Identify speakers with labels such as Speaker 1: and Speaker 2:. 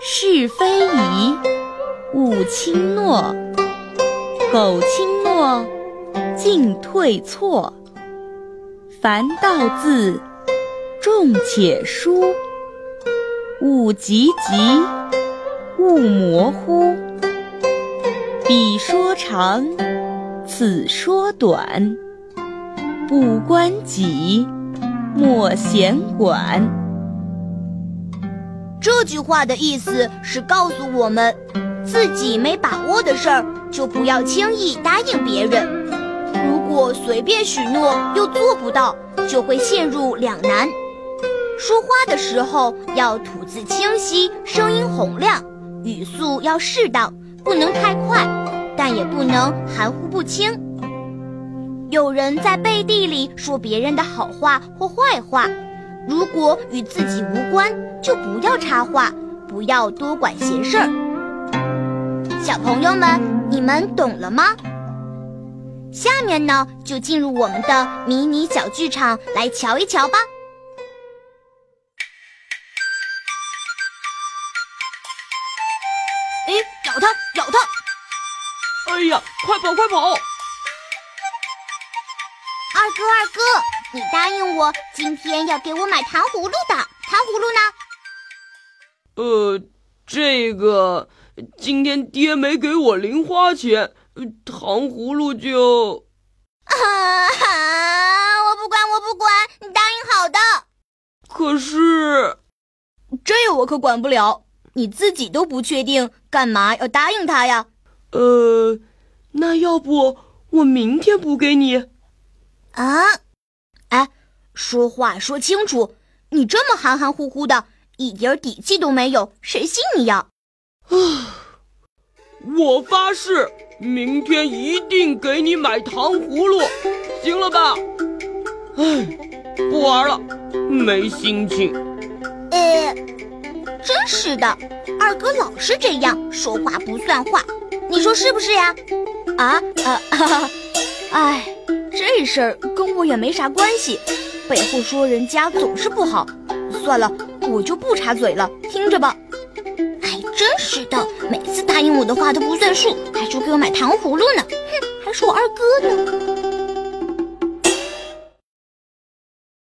Speaker 1: 是非宜，勿轻诺。苟轻诺，进退错。凡道字，重且疏。勿急急，勿模糊。彼说长，此说短。不关己，莫闲管。
Speaker 2: 这句话的意思是告诉我们，自己没把握的事儿，就不要轻易答应别人。如果随便许诺又做不到，就会陷入两难。说话的时候要吐字清晰，声音洪亮，语速要适当，不能太快，但也不能含糊不清。有人在背地里说别人的好话或坏话，如果与自己无关，就不要插话，不要多管闲事儿。小朋友们，你们懂了吗？下面呢，就进入我们的迷你小剧场来瞧一瞧吧。哎，咬它，咬它！
Speaker 3: 哎呀，快跑，快跑！二
Speaker 2: 哥，二哥，你答应我今天要给我买糖葫芦的，糖葫芦呢？
Speaker 3: 呃，这个今天爹没给我零花钱，糖葫芦就……
Speaker 2: 啊哈！我不管，我不管，你答应好的。
Speaker 3: 可是，
Speaker 1: 这我可管不了。你自己都不确定，干嘛要答应他呀？
Speaker 3: 呃，那要不我明天补给你？
Speaker 2: 啊？哎，说话说清楚！你这么含含糊糊的，一点底气都没有，谁信你呀？
Speaker 3: 啊！我发誓，明天一定给你买糖葫芦，行了吧？哎，不玩了，没心情。
Speaker 2: 呃。真是的，二哥老是这样说话不算话，你说是不是呀？
Speaker 1: 啊啊哈！哎，这事儿跟我也没啥关系，背后说人家总是不好。算了，我就不插嘴了，听着吧。
Speaker 2: 哎，真是的，每次答应我的话都不算数，还说给我买糖葫芦呢，哼，还是我二哥呢。